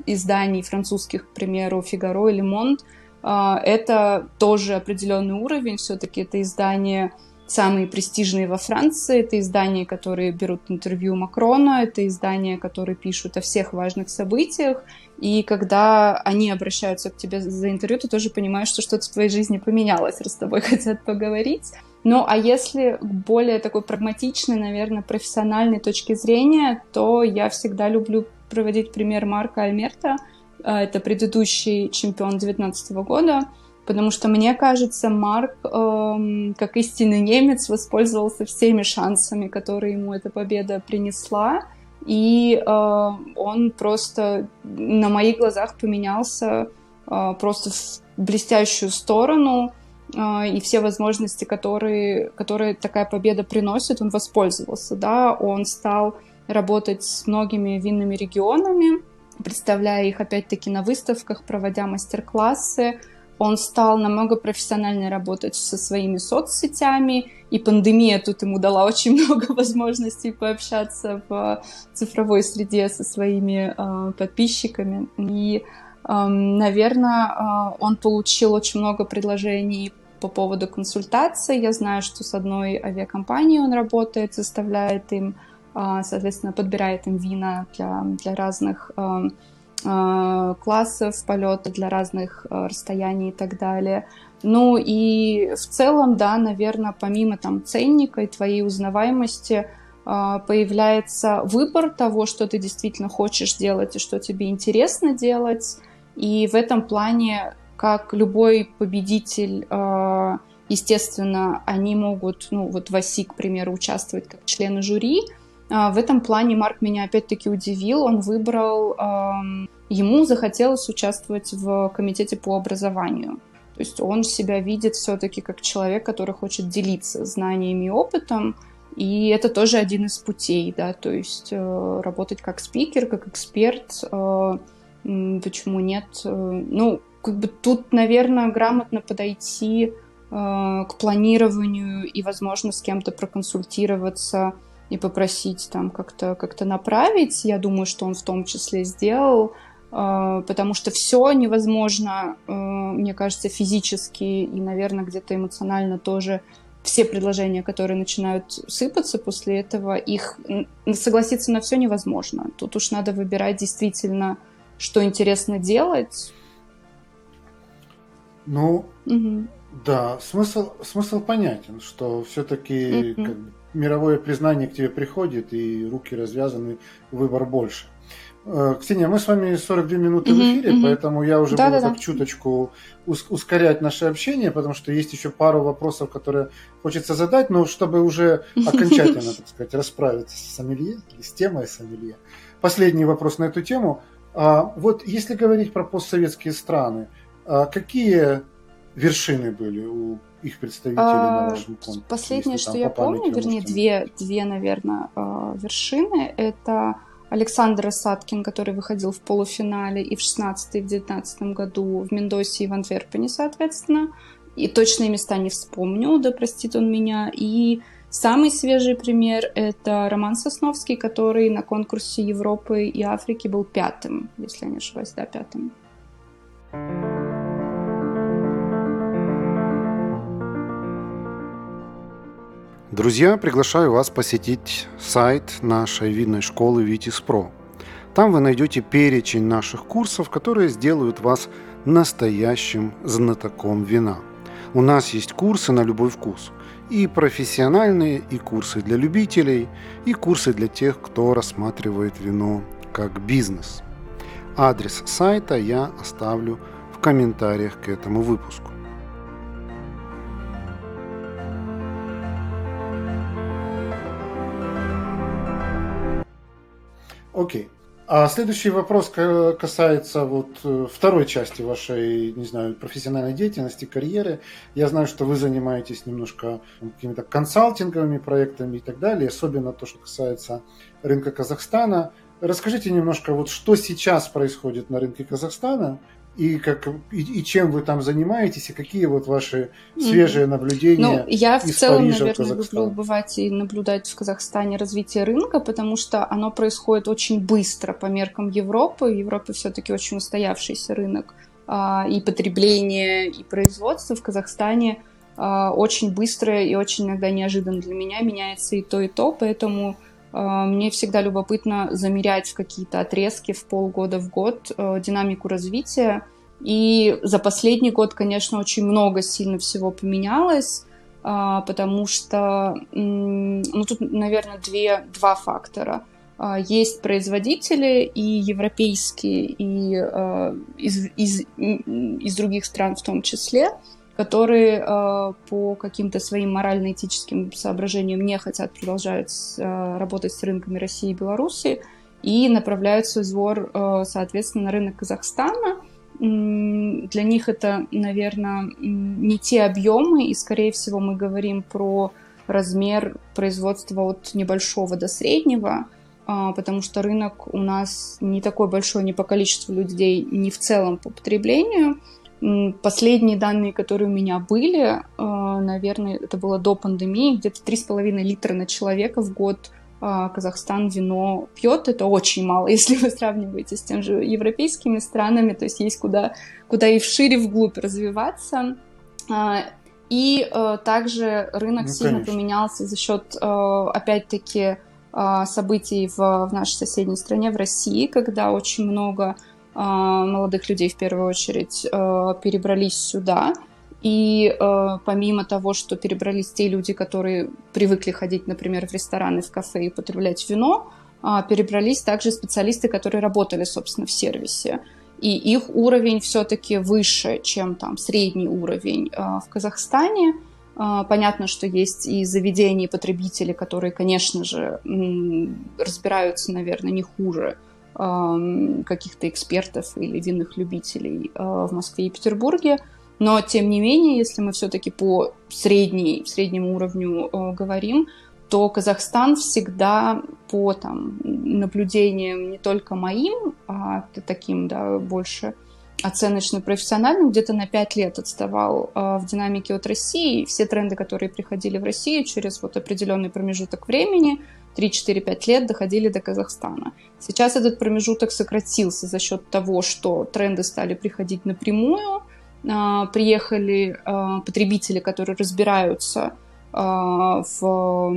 изданий французских, к примеру, «Фигаро» или «Монт», а, это тоже определенный уровень, все-таки это издание самые престижные во Франции, это издания, которые берут интервью Макрона, это издания, которые пишут о всех важных событиях, и когда они обращаются к тебе за интервью, ты тоже понимаешь, что что-то в твоей жизни поменялось, раз с тобой хотят поговорить. Ну, а если более такой прагматичной, наверное, профессиональной точки зрения, то я всегда люблю проводить пример Марка Альмерта — а, это предыдущий чемпион 2019 года, потому что, мне кажется, Марк, эм, как истинный немец, воспользовался всеми шансами, которые ему эта победа принесла, и э, он просто на моих глазах поменялся э, просто в блестящую сторону, э, и все возможности, которые, которые такая победа приносит, он воспользовался, да, он стал работать с многими винными регионами, представляя их опять-таки на выставках, проводя мастер-классы. Он стал намного профессиональнее работать со своими соцсетями, и пандемия тут ему дала очень много возможностей пообщаться в цифровой среде со своими э, подписчиками. И, э, наверное, э, он получил очень много предложений по поводу консультации. Я знаю, что с одной авиакомпанией он работает, заставляет им соответственно, подбирает им вина для, для разных а, а, классов полета, для разных расстояний и так далее. Ну и в целом, да, наверное, помимо там ценника и твоей узнаваемости, появляется выбор того, что ты действительно хочешь делать и что тебе интересно делать. И в этом плане, как любой победитель, естественно, они могут, ну вот в ОСИ, к примеру, участвовать как члены жюри, а, в этом плане Марк меня опять-таки удивил. Он выбрал, ему захотелось участвовать в комитете по образованию. То есть он себя видит все-таки как человек, который хочет делиться знаниями и опытом, и это тоже один из путей, да, то есть э, работать как спикер, как эксперт, э, почему нет? Э, ну, как бы тут, наверное, грамотно подойти к планированию и, возможно, с кем-то проконсультироваться – и попросить там как-то как направить. Я думаю, что он в том числе сделал, э, потому что все невозможно, э, мне кажется, физически и, наверное, где-то эмоционально тоже все предложения, которые начинают сыпаться после этого, их согласиться на все невозможно. Тут уж надо выбирать действительно, что интересно делать. Ну, угу. да, смысл, смысл понятен, что все-таки угу. как бы, мировое признание к тебе приходит, и руки развязаны, выбор больше. Э, Ксения, мы с вами 42 минуты в эфире, mm-hmm. поэтому я уже да, буду да, так да. чуточку ускорять наше общение, потому что есть еще пару вопросов, которые хочется задать, но чтобы уже окончательно, так сказать, расправиться с сомелье, с темой сомелье. Последний вопрос на эту тему. А, вот если говорить про постсоветские страны, а какие вершины были у их представителей а, на вашем конкурсе? Последнее, что я помню, вернее, две, две, наверное, а, вершины, это Александр Саткин, который выходил в полуфинале и в 16 и в 19 году в Мендосе и в Антверпене, соответственно. И точные места не вспомню, да простит он меня. И самый свежий пример — это Роман Сосновский, который на конкурсе Европы и Африки был пятым, если я не ошибаюсь, да, пятым. Друзья, приглашаю вас посетить сайт нашей винной школы Витис Про. Там вы найдете перечень наших курсов, которые сделают вас настоящим знатоком вина. У нас есть курсы на любой вкус. И профессиональные, и курсы для любителей, и курсы для тех, кто рассматривает вино как бизнес. Адрес сайта я оставлю в комментариях к этому выпуску. Окей. А следующий вопрос касается вот э, второй части вашей, не знаю, профессиональной деятельности, карьеры. Я знаю, что вы занимаетесь немножко какими-то консалтинговыми проектами и так далее, особенно то, что касается рынка Казахстана. Расскажите немножко, вот что сейчас происходит на рынке Казахстана и, как, и, и чем вы там занимаетесь, и какие вот ваши свежие наблюдения Ну, я в целом, Парижа, наверное, люблю бывать и наблюдать в Казахстане развитие рынка, потому что оно происходит очень быстро по меркам Европы. Европа все-таки очень устоявшийся рынок а, и потребление, и производство в Казахстане а, очень быстро и очень иногда неожиданно для меня. Меняется и то, и то, поэтому мне всегда любопытно замерять какие-то отрезки в полгода в год э, динамику развития. И за последний год, конечно, очень много сильно всего поменялось, а, потому что, ну, тут, наверное, две, два фактора. А, есть производители и европейские, и из, из, из других стран в том числе, которые э, по каким-то своим морально-этическим соображениям не хотят продолжать э, работать с рынками России и Беларуси и направляют свой сбор, э, соответственно, на рынок Казахстана. Для них это, наверное, не те объемы, и, скорее всего, мы говорим про размер производства от небольшого до среднего, потому что рынок у нас не такой большой ни по количеству людей, ни в целом по потреблению – Последние данные, которые у меня были, э, наверное, это было до пандемии, где-то 3,5 литра на человека в год э, Казахстан вино пьет. Это очень мало, если вы сравниваете с тем же европейскими странами, то есть есть куда, куда и вшире, вглубь развиваться. А, и э, также рынок ну, сильно конечно. поменялся за счет, опять-таки, событий в, в нашей соседней стране, в России, когда очень много а, молодых людей в первую очередь а, перебрались сюда. И э, помимо того, что перебрались те люди, которые привыкли ходить, например, в рестораны, в кафе и потреблять вино, перебрались также специалисты, которые работали, собственно, в сервисе. И их уровень все-таки выше, чем там средний уровень в Казахстане. Понятно, что есть и заведения, и потребители, которые, конечно же, разбираются, наверное, не хуже каких-то экспертов или винных любителей а, в Москве и Петербурге. Но, тем не менее, если мы все-таки по средней, среднему уровню э, говорим, то Казахстан всегда по там, наблюдениям не только моим, а таким да, больше оценочно-профессиональным, где-то на 5 лет отставал э, в динамике от России. Все тренды, которые приходили в Россию через вот определенный промежуток времени, 3-4-5 лет доходили до Казахстана. Сейчас этот промежуток сократился за счет того, что тренды стали приходить напрямую, а, приехали а, потребители, которые разбираются в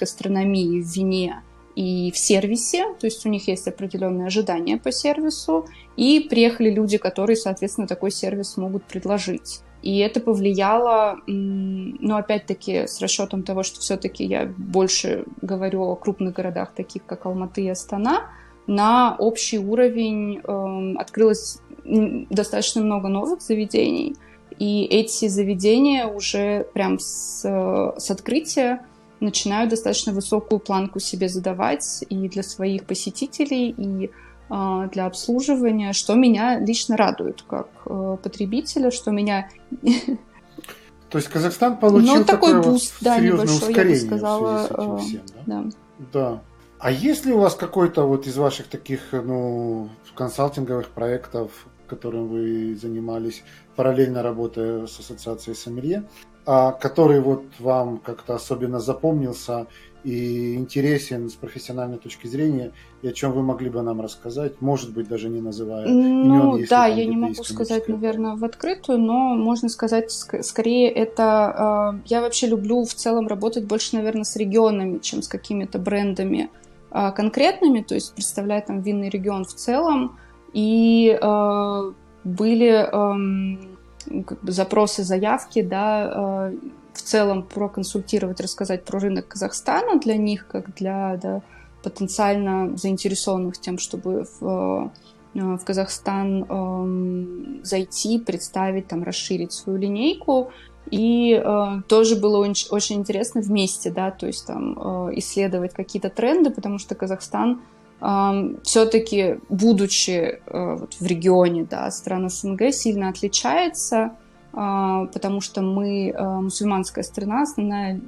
гастрономии, в вине и в сервисе, то есть у них есть определенные ожидания по сервису, и приехали люди, которые, соответственно, такой сервис могут предложить. И это повлияло, ну, опять-таки, с расчетом того, что все-таки я больше говорю о крупных городах, таких как Алматы и Астана, на общий уровень э, открылось достаточно много новых заведений. И эти заведения уже прям с, с открытия начинают достаточно высокую планку себе задавать и для своих посетителей, и а, для обслуживания, что меня лично радует как э, потребителя, что меня... То есть Казахстан получил ну, такой вот буст, да, небольшой, я бы сказала. Э, всем, да? Да. да. А есть ли у вас какой-то вот из ваших таких ну, консалтинговых проектов, которым вы занимались, параллельно работая с ассоциацией Сомелье, который вот вам как-то особенно запомнился и интересен с профессиональной точки зрения, и о чем вы могли бы нам рассказать, может быть, даже не называя ну, имен, да, я не могу сказать, наверное, в открытую, но можно сказать, скорее это... Э, я вообще люблю в целом работать больше, наверное, с регионами, чем с какими-то брендами э, конкретными, то есть представлять там винный регион в целом, и э, были как бы запросы, заявки, да, э, в целом проконсультировать, рассказать про рынок Казахстана для них, как для да, потенциально заинтересованных тем, чтобы в, э, в Казахстан э, зайти, представить, там, расширить свою линейку. И э, тоже было очень, очень интересно вместе, да, то есть там э, исследовать какие-то тренды, потому что Казахстан э, все-таки, будучи э, в регионе, да, стран СНГ, сильно отличается а, потому что мы а, мусульманская страна, основная э,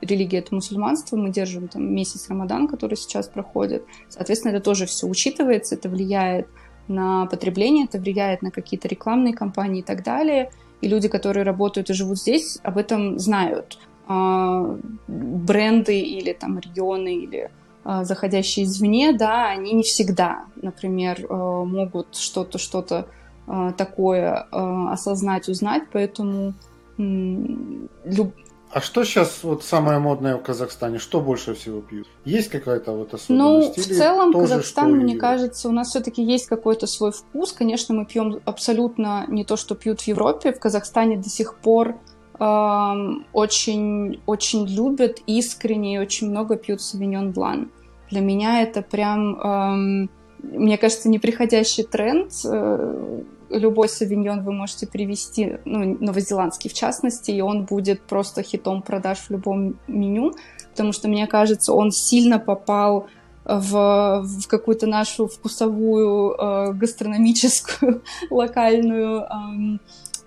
религия это мусульманство, мы держим там месяц Рамадан, который сейчас проходит. Соответственно, это тоже все учитывается, это влияет на потребление, это влияет на какие-то рекламные кампании и так далее. И люди, которые работают и живут здесь, об этом знают. А, бренды или там регионы или заходящие извне, да, они не всегда, например, могут что-то, что-то а, такое а, осознать, узнать, поэтому люб... А что сейчас вот самое модное в Казахстане? Что больше всего пьют? Есть какая-то вот особенность? Ну, в целом Казахстан, мне кажется, у нас все-таки есть какой-то свой вкус. Конечно, мы пьем абсолютно не то, что пьют в Европе. В Казахстане до сих пор э, очень, очень любят искренне и очень много пьют савиньон блан. Для меня это прям... Мне кажется, неприходящий тренд. Э, любой савиньон вы можете привести, ну, новозеландский в частности, и он будет просто хитом продаж в любом меню, потому что, мне кажется, он сильно попал в, в какую-то нашу вкусовую, э, гастрономическую, локальную э,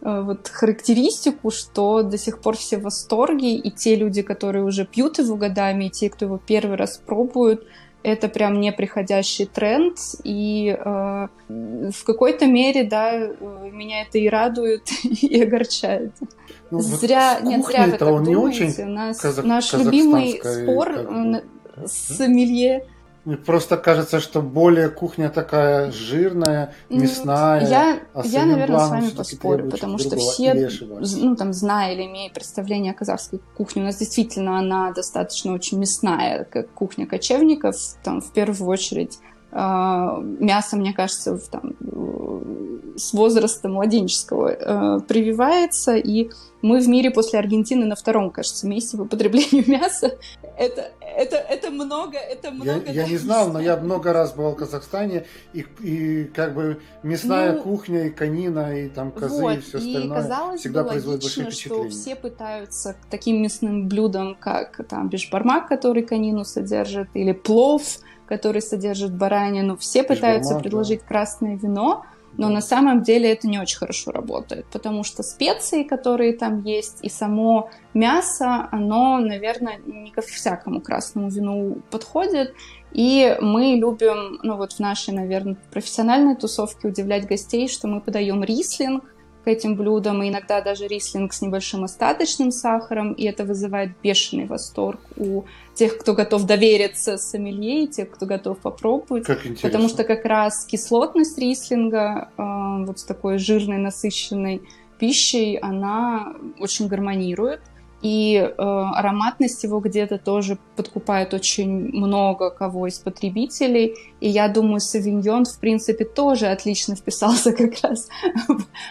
вот характеристику, что до сих пор все в восторге, и те люди, которые уже пьют его годами, и те, кто его первый раз пробуют, это прям неприходящий тренд, и э, в какой-то мере, да, э, меня это и радует, и огорчает. Ну, зря, вот нет, зря вы так думаете. Очень Нас, казах, наш любимый спор как бы, с сомелье мне просто кажется, что более кухня такая жирная, мясная. Я, а я наверное, с вами поспорю, потому что все, ну, там, зная или имея представление о казахской кухне, у нас действительно она достаточно очень мясная, как кухня кочевников, там, в первую очередь а, мясо, мне кажется, там, с возраста младенческого э, прививается, и мы в мире после Аргентины на втором, кажется, месте по потреблению мяса. Это, это, это много, это много. Я, я не знал, но я много раз был в Казахстане, и, и как бы мясная ну, кухня, и конина, и там козы, вот, и все остальное и казалось всегда бы производит логично, большое что все пытаются к таким мясным блюдам, как там бешбармак, который конину содержит, или плов, который содержит баранину. Все пытаются предложить да. красное вино, но на самом деле это не очень хорошо работает, потому что специи, которые там есть, и само мясо, оно, наверное, не ко всякому красному вину подходит. И мы любим, ну вот в нашей, наверное, профессиональной тусовке удивлять гостей, что мы подаем рислинг, к этим блюдам, и иногда даже рислинг с небольшим остаточным сахаром, и это вызывает бешеный восторг у тех, кто готов довериться сомелье, и тех, кто готов попробовать. Как интересно. Потому что как раз кислотность рислинга э, вот с такой жирной, насыщенной пищей, она очень гармонирует и э, ароматность его где-то тоже подкупает очень много кого из потребителей. И я думаю, Савиньон, в принципе, тоже отлично вписался как раз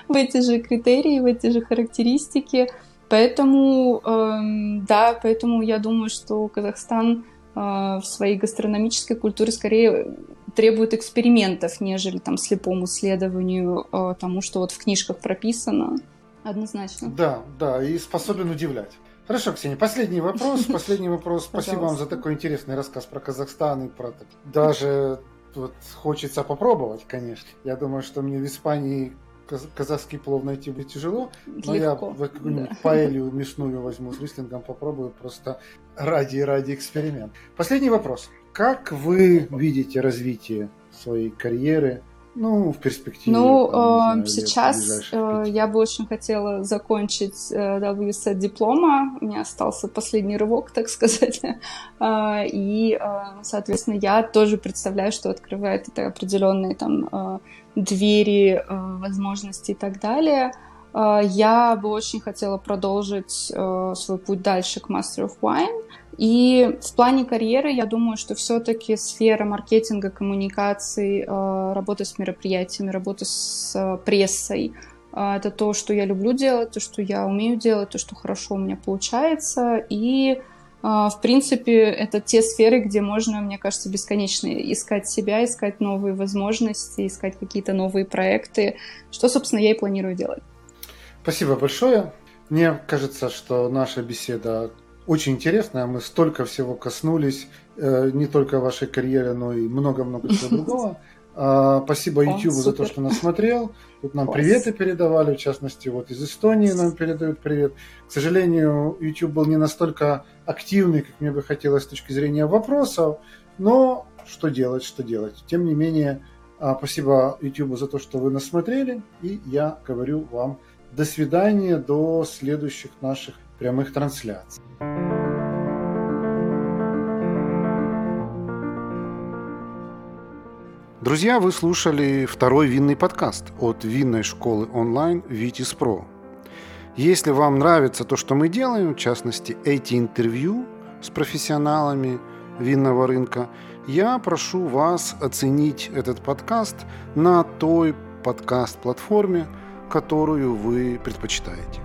в эти же критерии, в эти же характеристики. Поэтому, э, да, поэтому я думаю, что Казахстан э, в своей гастрономической культуре скорее требует экспериментов, нежели там слепому следованию э, тому, что вот в книжках прописано. Однозначно. Да, да, и способен удивлять. Хорошо, Ксения, последний вопрос. Последний вопрос. Спасибо вам за такой интересный рассказ про Казахстан и про даже вот хочется попробовать, конечно. Я думаю, что мне в Испании казахский плов найти будет тяжело, но Легко, я какую-нибудь да. паэлью мясную возьму с рислингом, попробую просто ради ради эксперимента. Последний вопрос. Как вы видите развитие своей карьеры Ну, в перспективе. Ну, там, э, знаю, сейчас э, я бы очень хотела закончить э, WSET диплома. У меня остался последний рывок, так сказать. и, соответственно, я тоже представляю, что открывает это определенные там двери, возможности и так далее. Я бы очень хотела продолжить свой путь дальше к Master of Wine. И в плане карьеры я думаю, что все-таки сфера маркетинга, коммуникаций, э, работа с мероприятиями, работа с э, прессой э, это то, что я люблю делать, то, что я умею делать, то, что хорошо у меня получается. И, в принципе, это те сферы, где можно, мне кажется, бесконечно искать себя, искать новые возможности, искать какие-то новые проекты, что, собственно, я и планирую делать. Спасибо большое. Мне кажется, что наша беседа очень интересная. Мы столько всего коснулись, э, не только вашей карьеры, но и много-много чего другого. А, спасибо YouTube за то, что нас смотрел. Тут нам приветы передавали, в частности, вот из Эстонии нам передают привет. К сожалению, YouTube был не настолько активный, как мне бы хотелось с точки зрения вопросов, но что делать, что делать. Тем не менее, а, спасибо YouTube за то, что вы нас смотрели, и я говорю вам до свидания, до следующих наших прямых трансляций. Друзья, вы слушали второй винный подкаст от винной школы онлайн Vitis Pro. Если вам нравится то, что мы делаем, в частности, эти интервью с профессионалами винного рынка, я прошу вас оценить этот подкаст на той подкаст-платформе, которую вы предпочитаете.